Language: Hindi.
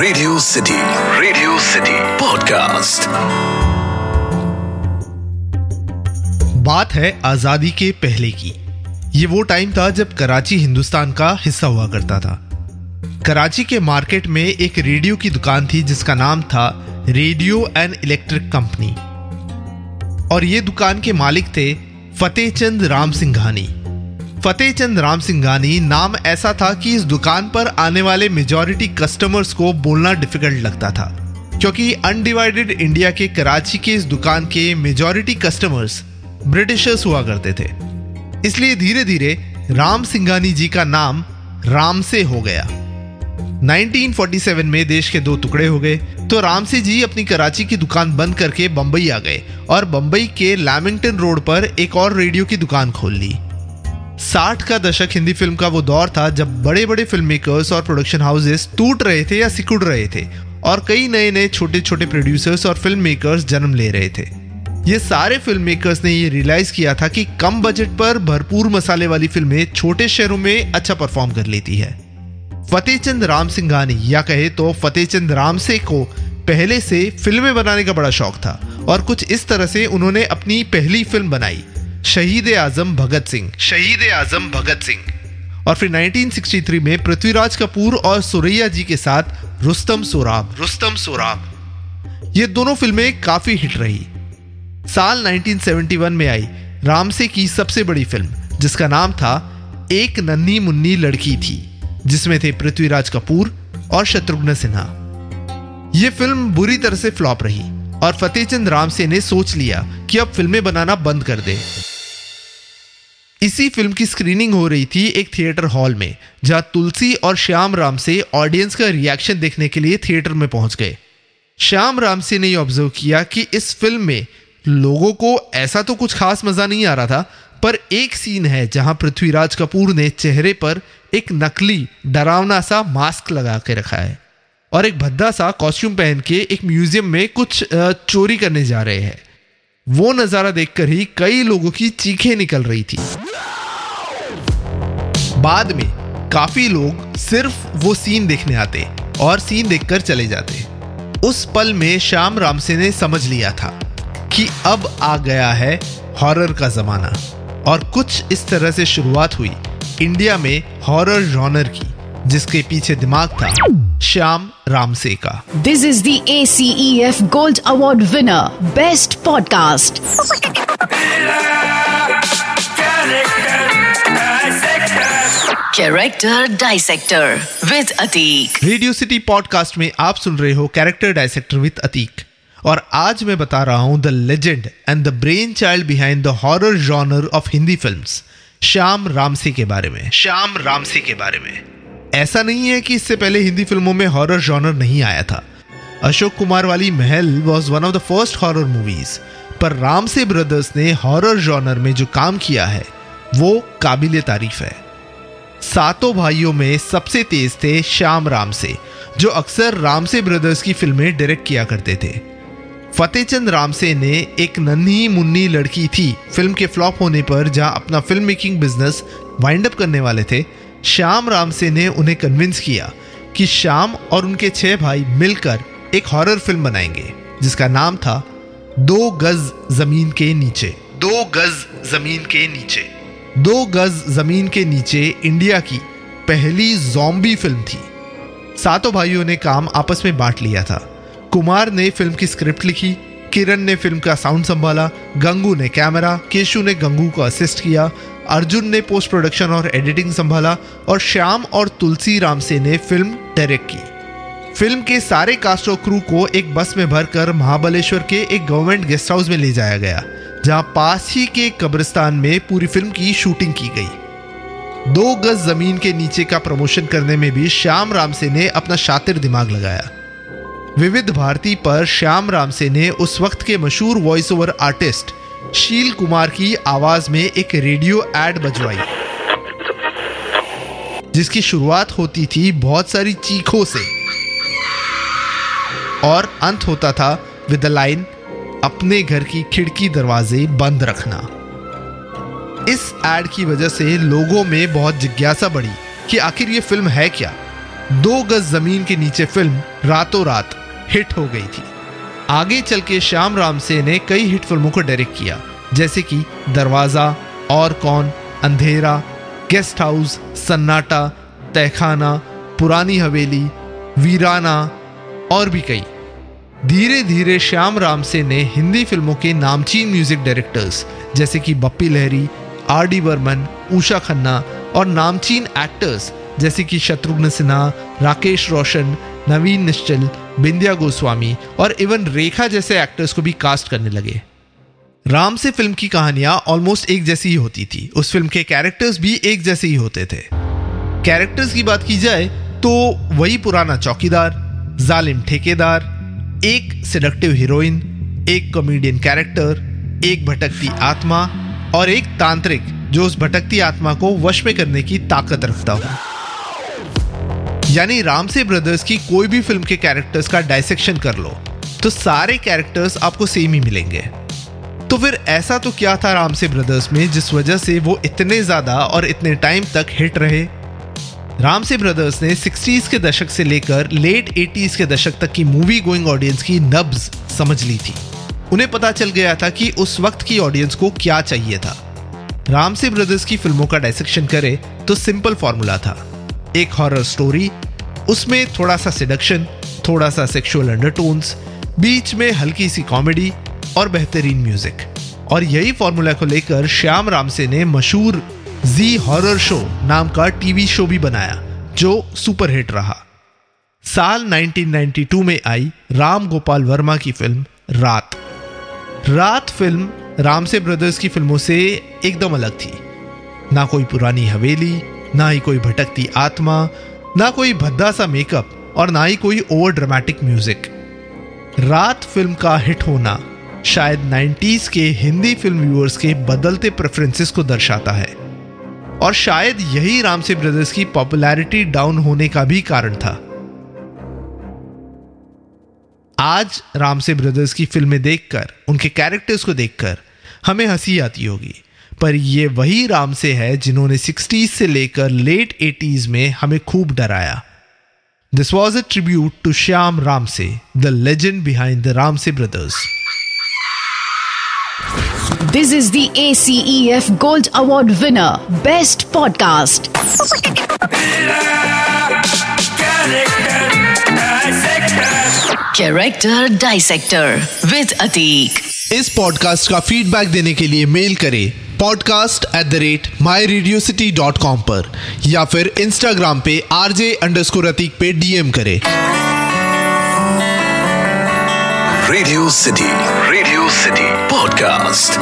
Radio city radio city podcast बात है आज़ादी के पहले की। ये वो टाइम था जब कराची हिंदुस्तान का हिस्सा हुआ करता था। कराची के मार्केट में एक रेडियो की दुकान थी जिसका नाम था रेडियो एंड इलेक्ट्रिक कंपनी। और ये दुकान के मालिक थे फतेह चंद राम सिंघानी। फतेह चंद राम सिंघानी नाम ऐसा था कि इस दुकान पर आने वाले मेजॉरिटी कस्टमर्स को बोलना डिफ़िकल्ट लगता था। क्योंकि अनडिवाइडेड इंडिया के कराची के इस दुकान के मेजॉरिटी कस्टमर्स ब्रिटिशर्स हुआ करते थे। इसलिए धीरे धीरे राम सिंघानी जी का नाम राम से हो गया। 1947 में देश के दो टुकड़े हो गए तो रामसे जी अपनी कराची की दुकान बंद करके बंबई आ गए और बंबई के लैमिंगटन रोड पर एक और रेडियो की दुकान खोल ली। साठ का दशक हिंदी फ़िल्म का वो दौर था जब बड़े बड़े फ़िल्म मेकर्स और प्रोडक्शन हाउसेस टूट रहे थे या सिकुड़ रहे थे और कई नए नए छोटे छोटे प्रोड्यूसर्स और फ़िल्म मेकर्स जन्म ले रहे थे। ये सारे फ़िल्म मेकर्स ने ये रियलाइज़ किया था कि कम बजट पर भरपूर मसाले वाली फ़िल्में छोटे शहरों में अच्छा परफॉर्म कर लेती है। फतेह चंद राम सिंघानी या कहे तो फतेह चंद राम से को पहले से फ़िल्में बनाने का बड़ा शौक था और कुछ इस तरह से उन्होंने अपनी पहली फ़िल्म बनाई। शहीद आज़म भगत सिंह। शहीद आज़म भगत सिंह। और फिर 1963 में पृथ्वीराज कपूर और सुरैया जी के साथ रुस्तम सोराब। रुस्तम सोराब। ये दोनों फ़िल्में काफ़ी हिट रही। साल 1971 में आई रामसे की सबसे बड़ी फ़िल्म जिसका नाम था एक नन्ही मुन्नी लड़की थी जिसमें थे पृथ्वीराज कपूर और शत्रुघ्न सिन्हा। यह फ़िल्म बुरी तरह से फ्लॉप रही। और फतेहचंद रामसे ने सोच लिया कि अब फ़िल्में बनाना बंद कर दे। इसी फ़िल्म की स्क्रीनिंग हो रही थी एक थिएटर हॉल में, जहाँ तुलसी और श्याम राम से ऑडियंस का रिएक्शन देखने के लिए थिएटर में पहुँच गए। श्याम राम से ने ऑब्ज़र्व किया कि इस फ़िल्म में लोगों को ऐसा तो कुछ खास मज़ा नहीं आ रहा था, पर एक सीन है जहाँ पृथ्वीराज कपूर ने चेहरे पर एक नकली, डरावना सा मास्क लगा के रखा है। और एक भद्दा सा कॉस्ट्यूम पहन के एक म्यूज़ियम में कुछ चोरी करने जा रहे हैं। वो नज़ारा देखकर ही कई लोगों की चीखें निकल रही थी। बाद में काफ़ी लोग सिर्फ़ वो सीन देखने आते और सीन देखकर चले जाते। उस पल में श्याम रामसे ने समझ लिया था कि अब आ गया है हॉरर का जमाना और कुछ इस तरह से शुरुआत हुई इंडिया में हॉरर जॉनर की। जिसके पीछे दिमाग था श्याम रामसे का this is the A C F gold award winner best podcast character dissector with Atik radio city podcast में आप सुन रहे हो कैरेक्टर डाइसेक्टर विद अतीक और आज मैं बता रहा हूँ the legend and the brain child behind the horror genre of Hindi films Shyam Ramsay के बारे में। श्याम रामसी के बारे में। ऐसा नहीं है कि इससे पहले हिंदी फ़िल्मों में हॉरर जॉनर नहीं आया था। अशोक कुमार वाली Mahal was one of the first horror movies पर राम से ब्रदर्स ने हॉरर जॉनर में जो काम किया है, वो काबिल तारीफ़ है। सातों भाइयों में सबसे तेज थे श्याम राम से जो अक्सर रामसे ब्रदर्स की फ़िल्में डायरेक्ट किया करते थे। फतेहचंद रामसे ने एक नन्ही मुन्नी लड़की थी, फ़िल्म के फ्लॉप होने पर जहाँ अपना film making business wind up करने वाले थे श्याम रामसे ने उन्हें कन्विंस किया कि श्याम और उनके छह भाई मिलकर एक हॉरर फ़िल्म बनाएँगे जिसका नाम था दो गज ज़मीन के नीचे। दो गज ज़मीन के नीचे। दो गज ज़मीन के नीचे इंडिया की पहली जॉम्बी फ़िल्म थी। सातों भाइयों ने काम आपस में बांट लिया था। कुमार ने फ़िल्म की स्क्रिप्ट लिखी किरण ने फ़िल्म का साउंड संभाला गंगू ने कैमरा केशु ने गंगू को असिस्ट किया अर्जुन ने पोस्ट प्रोडक्शन और एडिटिंग संभाला और श्याम और तुलसी राम से ने फ़िल्म डायरेक्ट की। फ़िल्म के सारे कास्ट और क्रू को एक बस में भरकर महाबलेश्वर के एक गवर्नमेंट गेस्ट हाउस में ले जाया गया, जहाँ पास ही के कब्रिस्तान में पूरी फ़िल्म की शूटिंग की गई। दो गज ज़मीन के नीचे का प्रमोशन करने में भी श्याम रामसे ने अपना शातिर दिमाग लगाया। विविध भारती पर श्याम रामसे ने उस वक्त के मशहूर वॉइस ओवर आर्टिस्ट शील कुमार की आवाज़ में एक रेडियो एड बजवाई, जिसकी शुरुआत होती थी बहुत सारी चीखों से। और अंत होता था विद लाइन अपने घर की खिड़की दरवाजे बंद रखना। इस एड की वजह से लोगों में बहुत जिज्ञासा बढ़ी कि आखिर ये फ़िल्म है क्या। दो गज ज़मीन के नीचे फ़िल्म रातों रात हिट हो गई थी। आगे चल के श्याम रामसे ने कई हिट फ़िल्मों को डायरेक्ट किया, जैसे कि दरवाज़ा, और कौन, अंधेरा, गेस्ट हाउस, सन्नाटा, तहखाना, पुरानी हवेली, वीराना, और भी कई। धीरे धीरे श्याम रामसे ने हिंदी फ़िल्मों के नामचीन म्यूज़िक डायरेक्टर्स जैसे कि बप्पी लहरी, आर डी बर्मन, उषा खन्ना, और नामचीन एक्टर्स जैसे कि शत्रुघ्न सिन्हा, राकेश रोशन नवीन निश्चल, बिंदिया गोस्वामी और इवन रेखा जैसे एक्टर्स को भी कास्ट करने लगे। राम से फ़िल्म की कहानियाँ ऑलमोस्ट एक जैसी ही होती थी। उस फ़िल्म के कैरेक्टर्स भी एक जैसे ही होते थे। कैरेक्टर्स की बात की जाए तो वही पुराना चौकीदार, जालिम ठेकेदार, एक सिडक्टिव हीरोइन एक कॉमेडियन कैरेक्टर एक भटकती आत्मा और एक तांत्रिक जो उस भटकती आत्मा को वश में करने की ताकत रखता हो। यानी रामसे ब्रदर्स की कोई भी फ़िल्म के कैरेक्टर्स का डायसेक्शन कर लो तो सारे कैरेक्टर्स आपको सेम ही मिलेंगे। तो फिर ऐसा तो क्या था रामसे ब्रदर्स में जिस वजह से वो इतने ज़्यादा और इतने टाइम तक हिट रहे? रामसे ब्रदर्स ने 60s के दशक से लेकर लेट 80s के दशक तक की मूवी गोइंग ऑडियंस की नब्ज समझ ली थी। उन्हें पता चल गया था कि उस वक्त की ऑडियंस को क्या चाहिए था। रामसे ब्रदर्स की फ़िल्मों का डायसेक्शन करे तो सिंपल फॉर्मूला था। एक हॉरर स्टोरी उसमें थोड़ा सा सिडक्शन थोड़ा सा सेक्सुअल अंडरटोन्स बीच में हल्की सी कॉमेडी और बेहतरीन म्यूज़िक और यही फॉर्मूला को लेकर श्याम रामसे ने मशहूर जी हॉरर शो नाम का टीवी शो भी बनाया, जो सुपर हिट रहा। साल 1992 में आई राम गोपाल वर्मा की फ़िल्म रात। रात फ़िल्म रामसे ब्रदर्स की फ़िल्मों से एकदम अलग थी। ना कोई पुरानी हवेली ना ही कोई भटकती आत्मा, ना कोई भद्दा सा मेकअप और ना ही कोई ओवर ड्रामेटिक म्यूज़िक रात फ़िल्म का हिट होना शायद 90s के हिंदी फ़िल्म व्यूअर्स के बदलते प्रेफरेंसेस को दर्शाता है। और शायद यही रामसे ब्रदर्स की पॉपुलैरिटी डाउन होने का भी कारण था। आज रामसे ब्रदर्स की फ़िल्में देखकर, उनके कैरेक्टर्स को देखकर हमें हँसी आती होगी। पर ये वही राम से है जिन्होंने 60s से लेकर लेट 80s में हमें खूब डराया this was a tribute to Shyam Ramsay the legend behind the Ramsay brothers This is the ACEF Gold Award winner, Best Podcast. Character Dissector with Atik. इस पॉडकास्ट का फीडबैक देने के लिए मेल करें podcast at the rate my radio city dot com पर, या फिर इंस्टाग्राम पे आरजे अंडर अतीक पे डीएम करें। Radio city radio city podcast